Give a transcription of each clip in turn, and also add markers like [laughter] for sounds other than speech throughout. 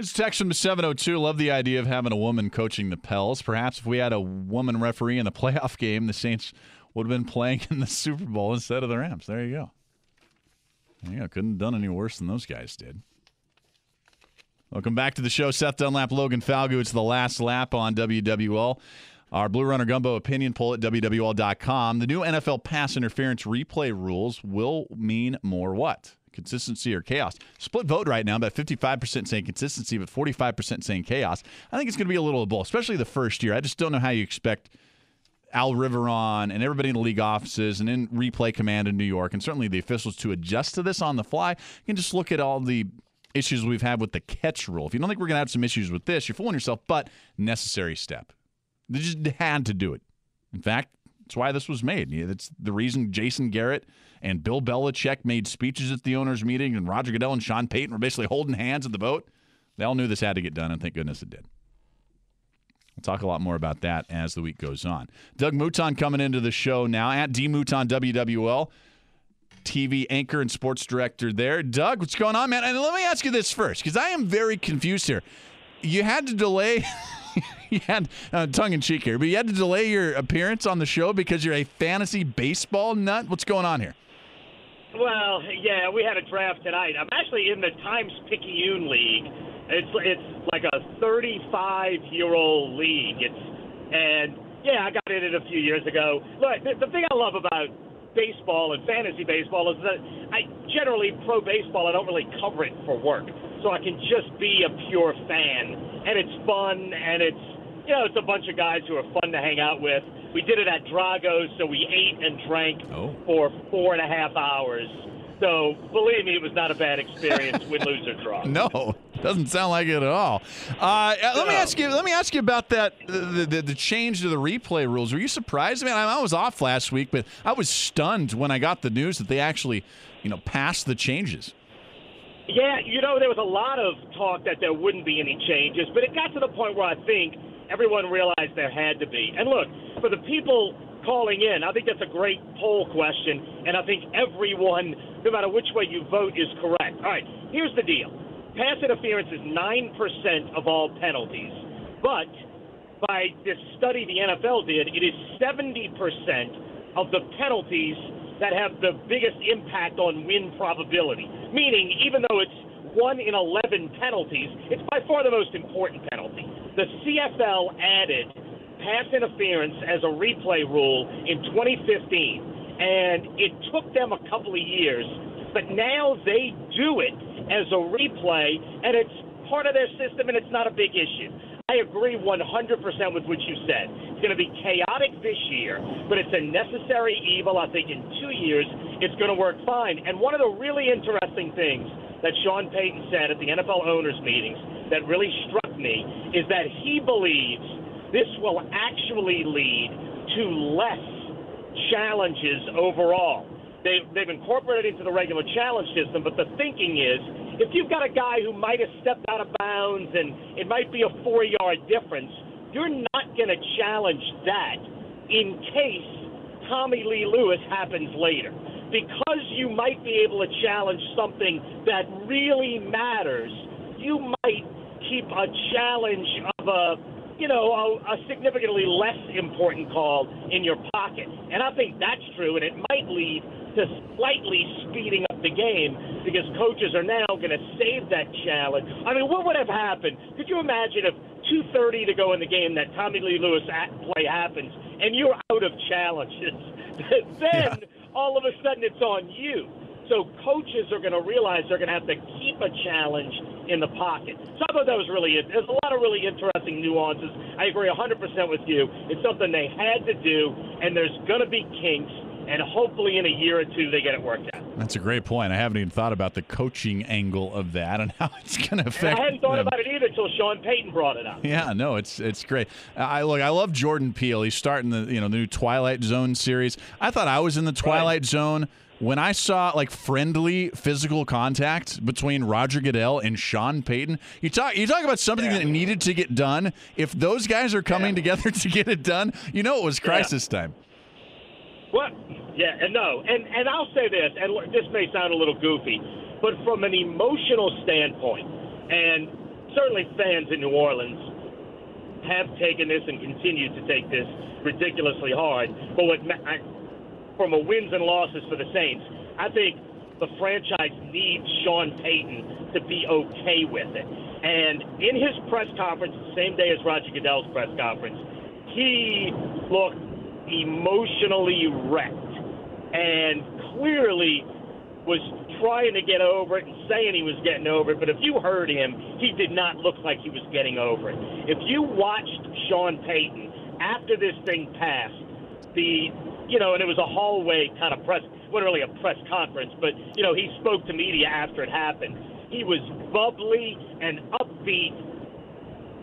It's text from 702. Love the idea of having a woman coaching the Pels. Perhaps if we had a woman referee in a [laughs] playoff game, the Saints would have been playing in the Super Bowl instead of the Rams. There you go. Yeah, couldn't have done any worse than those guys did. Welcome back to the show. Seth Dunlap, Logan Falgu. It's the last lap on WWL. Our Blue Runner Gumbo opinion poll at WWL.com. The new NFL pass interference replay rules will mean more what? Consistency or chaos? Split vote right now, about 55% saying consistency, but 45% saying chaos. I think it's going to be a little of both, especially the first year. I just don't know how you expect Al Riveron and everybody in the league offices and in replay command in New York, and certainly the officials to adjust to this on the fly. You can just look at all the issues we've had with the catch rule. If you don't think we're going to have some issues with this, you're fooling yourself, but necessary step. They just had to do it. In fact, that's why this was made. That's the reason Jason Garrett and Bill Belichick made speeches at the owners' meeting, and Roger Goodell and Sean Payton were basically holding hands at the vote. They all knew this had to get done, and thank goodness it did. We'll talk a lot more about that as the week goes on. Doug Mouton coming into the show now at D Mouton WWL, TV anchor and sports director there. Doug, what's going on, man? And let me ask you this first, because I am very confused here. You had to delay. [laughs] [laughs] you had uh, tongue in cheek here, but you had to delay your appearance on the show because you're a fantasy baseball nut. What's going on here? Well, yeah, we had a draft tonight. I'm actually in the Times Picayune League. It's it's like a 35 year old league. It's and yeah, I got in it a few years ago. Look, the, the thing I love about baseball and fantasy baseball is that I generally pro baseball. I don't really cover it for work, so I can just be a pure fan, and it's fun and it's you know it's a bunch of guys who are fun to hang out with. We did it at Drago's, so we ate and drank Oh. for four and a half hours. So believe me, it was not a bad experience. win, lose, or draw. [laughs] No, doesn't sound like it at all. Uh, let me ask you. Let me ask you about that. The, the, the change to the replay rules. Were you surprised? I mean, I, I was off last week, but I was stunned when I got the news that they actually, you know, passed the changes. Yeah, you know, there was a lot of talk that there wouldn't be any changes, but it got to the point where I think everyone realized there had to be. And look, for the people calling in, I think that's a great poll question, and I think everyone, no matter which way you vote, is correct. All right, here's the deal pass interference is 9% of all penalties, but by this study the NFL did, it is 70% of the penalties that have the biggest impact on win probability. Meaning, even though it's one in 11 penalties, it's by far the most important penalty. The CFL added pass interference as a replay rule in 2015, and it took them a couple of years, but now they do it as a replay, and it's part of their system, and it's not a big issue. I agree 100% with what you said. Going to be chaotic this year, but it's a necessary evil. I think in two years, it's going to work fine. And one of the really interesting things that Sean Payton said at the NFL owners' meetings that really struck me is that he believes this will actually lead to less challenges overall. They've, they've incorporated into the regular challenge system, but the thinking is if you've got a guy who might have stepped out of bounds and it might be a four yard difference, you're not going to challenge that in case Tommylee Lewis happens later. Because you might be able to challenge something that really matters, you might keep a challenge of a you know, a, a significantly less important call in your pocket. And I think that's true, and it might lead to slightly speeding up the game because coaches are now going to save that challenge. I mean, what would have happened? Could you imagine if 2:30 to go in the game that Tommylee Lewis at play happens and you're out of challenges? [laughs] then all of a sudden it's on you. So coaches are going to realize they're going to have to keep a challenge in the pocket. So I thought that was really it. There's a lot of really interesting nuances. I agree 100% with you. It's something they had to do, and there's going to be kinks, and hopefully in a year or two they get it worked out. That's a great point. I haven't even thought about the coaching angle of that and [laughs] how it's going to affect. I hadn't thought them. about it either until Sean Payton brought it up. Yeah, no, it's it's great. I look, I love Jordan Peele. He's starting the you know the new Twilight Zone series. I thought I was in the Twilight Zone when I saw like friendly physical contact between Roger Goodell and Sean Payton, you talk you talk about something Yeah. that needed to get done. If those guys are coming Yeah. together [laughs] to get it done, you know it was crisis time. What? Yeah, and no, and and I'll say this, and this may sound a little goofy, but from an emotional standpoint, and certainly fans in New Orleans have taken this and continue to take this ridiculously hard. But what I, from a wins and losses for the Saints, I think the franchise needs Sean Payton to be okay with it. And in his press conference, the same day as Roger Goodell's press conference, he looked emotionally wrecked and clearly was trying to get over it and saying he was getting over it. But if you heard him, he did not look like he was getting over it. If you watched Sean Payton after this thing passed, the you know, and it was a hallway kind of press, wasn't really a press conference, but you know, he spoke to media after it happened. He was bubbly and upbeat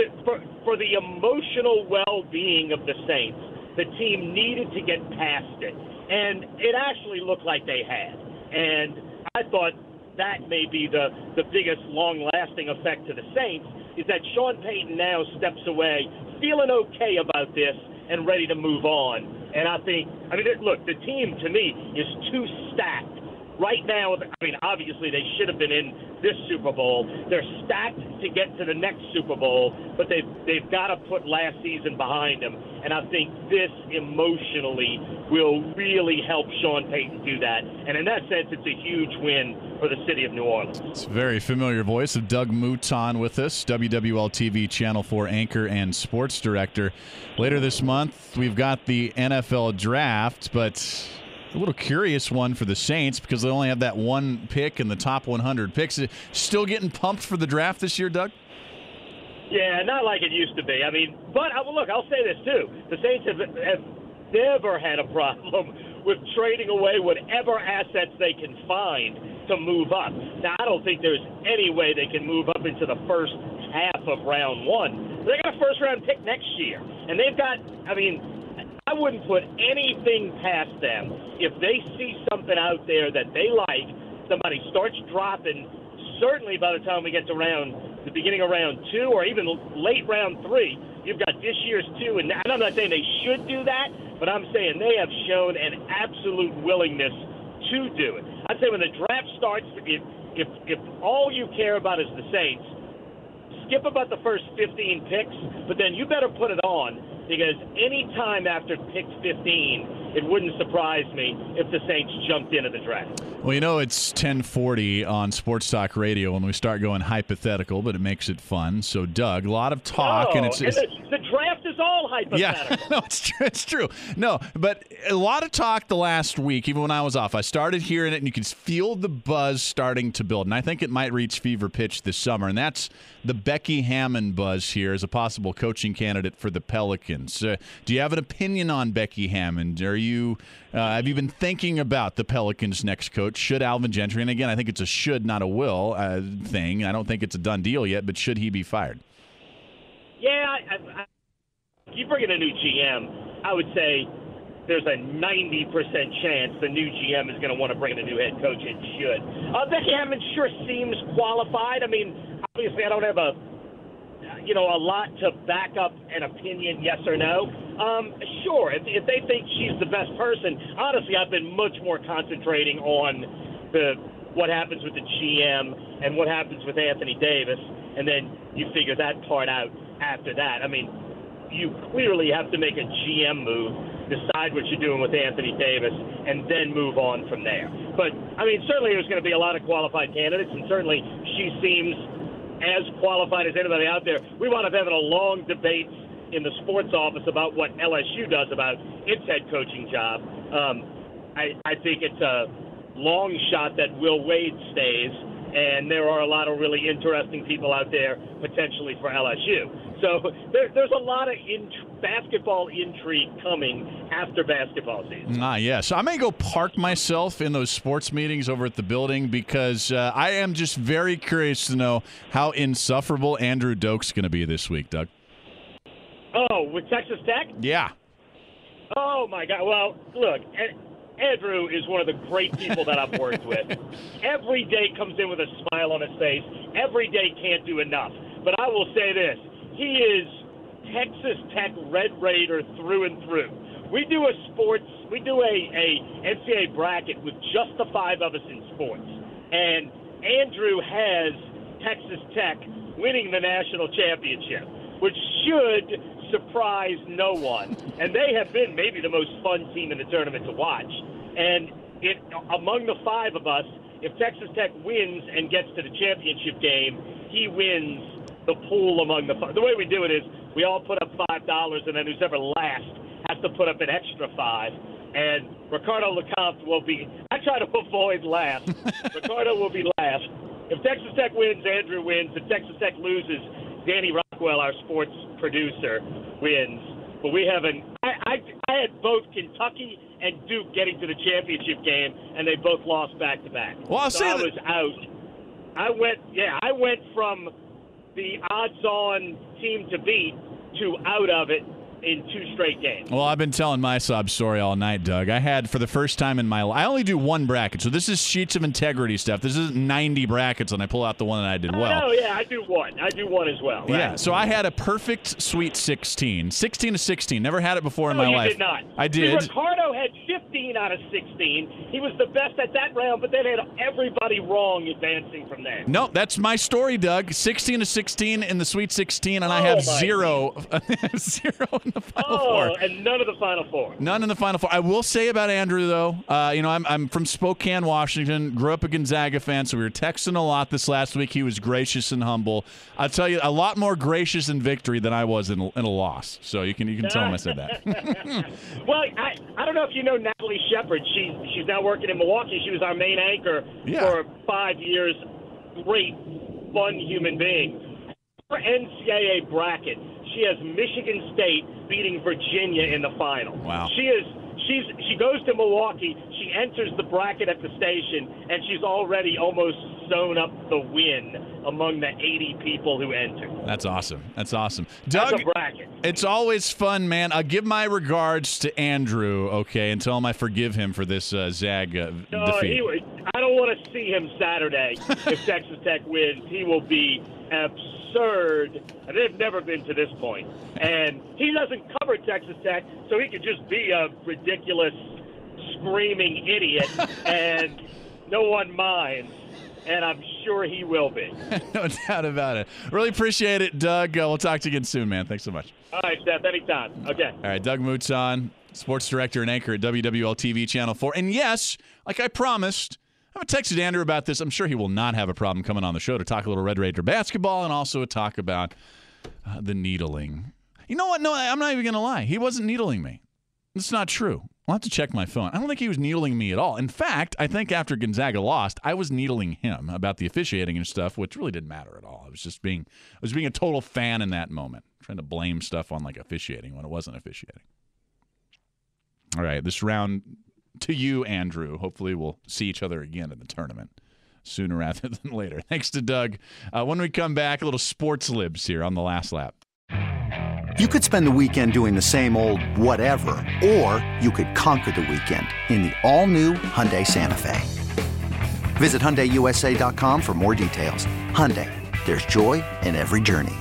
to, for, for the emotional well-being of the Saints. The team needed to get past it, and it actually looked like they had. And I thought that may be the the biggest long-lasting effect to the Saints is that Sean Payton now steps away, feeling okay about this and ready to move on. And I think, I mean, look, the team to me is too stacked right now, I mean, obviously they should have been in this Super Bowl. They're stacked to get to the next Super Bowl, but they've they've got to put last season behind them. And I think this emotionally will really help Sean Payton do that. And in that sense, it's a huge win for the city of New Orleans. It's a very familiar voice of Doug Mouton with us, WWL TV Channel 4 anchor and sports director. Later this month, we've got the NFL draft, but a little curious one for the Saints because they only have that one pick in the top 100 picks. Still getting pumped for the draft this year, Doug? Yeah, not like it used to be. I mean, but well, look, I'll say this too: the Saints have have never had a problem [laughs] with trading away whatever assets they can find to move up. Now, I don't think there's any way they can move up into the first half of round one. They got a first round pick next year, and they've got. I mean, I wouldn't put anything past them if they see something out there that they like. Somebody starts dropping. Certainly, by the time we get to round the beginning of round two, or even late round three, you've got this year's two. And I'm not saying they should do that, but I'm saying they have shown an absolute willingness to do it. I'd say when the draft starts, if if if all you care about is the Saints, skip about the first 15 picks, but then you better put it on because any time after pick 15, it wouldn't surprise me if the Saints jumped into the draft. Well, you know it's 1040 on Sports Talk Radio when we start going hypothetical, but it makes it fun. So, Doug, a lot of talk, oh, and it's, it's the, the draft all hypothetical. Yeah, [laughs] no, it's true. It's true. No, but a lot of talk the last week, even when I was off. I started hearing it, and you can feel the buzz starting to build. And I think it might reach fever pitch this summer. And that's the Becky Hammon buzz here as a possible coaching candidate for the Pelicans. Uh, do you have an opinion on Becky Hammon? Are you uh, have you been thinking about the Pelicans' next coach? Should Alvin Gentry? And again, I think it's a should, not a will uh, thing. I don't think it's a done deal yet, but should he be fired? Yeah, I, I, you bring in a new GM, I would say there's a 90% chance the new GM is going to want to bring in a new head coach. It should. Uh, Becky Hammon sure seems qualified. I mean, obviously, I don't have a you know a lot to back up an opinion, yes or no. Um, sure, if, if they think she's the best person, honestly, I've been much more concentrating on the what happens with the GM and what happens with Anthony Davis, and then you figure that part out after that. I mean, you clearly have to make a GM move, decide what you're doing with Anthony Davis, and then move on from there. But I mean, certainly there's going to be a lot of qualified candidates, and certainly she seems as qualified as anybody out there. We wound up having a long debate in the sports office about what LSU does about its head coaching job. Um, I, I think it's a long shot that Will Wade stays, and there are a lot of really interesting people out there potentially for LSU. So there, there's a lot of int- basketball intrigue coming after basketball season. Ah, yes. I may go park myself in those sports meetings over at the building because uh, I am just very curious to know how insufferable Andrew Doak's going to be this week, Doug. Oh, with Texas Tech? Yeah. Oh my God! Well, look, Andrew is one of the great people that I've worked with. Every day comes in with a smile on his face. Every day can't do enough. But I will say this: he is Texas Tech Red Raider through and through. We do a sports, we do a, a NCAA bracket with just the five of us in sports, and Andrew has Texas Tech winning the national championship, which should surprise no one. And they have been maybe the most fun team in the tournament to watch. And it among the five of us, if Texas Tech wins and gets to the championship game, he wins the pool among the five. The way we do it is we all put up five dollars, and then who's ever last has to put up an extra five. And Ricardo LeCompte will be. I try to [laughs] avoid last. Ricardo will be last. If Texas Tech wins, Andrew wins. If Texas Tech loses, Danny Rockwell, our sports producer, wins. But we haven't. I, I, I had both Kentucky and Duke getting to the championship game, and they both lost back to back. Well, I'll so I that- was out. I went. Yeah, I went from the odds-on team to beat to out of it in two straight games. Well, I've been telling my sob story all night, Doug. I had for the first time in my life. I only do one bracket, so this is sheets of integrity stuff. This is 90 brackets, and I pull out the one that I did well. Oh yeah, I do one. I do one as well. Yeah, so I had a perfect Sweet 16, 16 to 16. Never had it before in No, my you life. did not. I See, did. Ricardo had 15 out of 16. He was the best at that round, but then had everybody wrong advancing from there. No, that's my story, Doug. 16 to 16 in the Sweet 16, and I Oh, have my zero, [laughs] zero in the Final Oh, Four. and none of the final four. None in the Final Four. I will say about Andrew, though, uh, you know, I'm, I'm from Spokane, Washington, grew up a Gonzaga fan, so we were texting a lot this last week. He was gracious and humble. I'll tell you, a lot more gracious in victory than I was in, a- in a loss. So you can you can tell him I said that. [laughs] [laughs] Well, I, I don't know if you know Natalie Shepard. She's she's now working in Milwaukee. She was our main anchor Yeah. for five years. Great, fun human being. Her NCAA bracket, she has Michigan State beating Virginia in the final. Wow. She is she's she goes to Milwaukee. She enters the bracket at the station, and she's already almost sewn up the win among the 80 people who entered. That's awesome. That's awesome. That's Doug, a bracket. it's always fun, man. I'll give my regards to Andrew, okay, and tell him I forgive him for this uh, Zag uh, No, defeat. he, I don't want to see him Saturday if [laughs] Texas Tech wins. He will be absurd. And they've never been to this point. And he doesn't cover Texas Tech, so he could just be a ridiculous, screaming idiot, [laughs] and no one minds. And I'm sure he will be. [laughs] no doubt about it. Really appreciate it, Doug. Uh, we'll talk to you again soon, man. Thanks so much. All right, Steph, anytime. Okay. All right, Doug Mouton, sports director and anchor at WWL TV Channel 4. And yes, like I promised, I haven't texted Andrew about this. I'm sure he will not have a problem coming on the show to talk a little Red Raider basketball and also talk about uh, the needling. You know what? No, I'm not even going to lie. He wasn't needling me. It's not true. I'll have to check my phone. I don't think he was needling me at all. In fact, I think after Gonzaga lost, I was needling him about the officiating and stuff, which really didn't matter at all. I was just being I was being a total fan in that moment, trying to blame stuff on like officiating when it wasn't officiating. All right, this round to you, Andrew. Hopefully, we'll see each other again in the tournament sooner [laughs] rather than later. Thanks to Doug. Uh, when we come back, a little sports libs here on the last lap. You could spend the weekend doing the same old whatever, or you could conquer the weekend in the all-new Hyundai Santa Fe. Visit HyundaiUSA.com for more details. Hyundai, there's joy in every journey.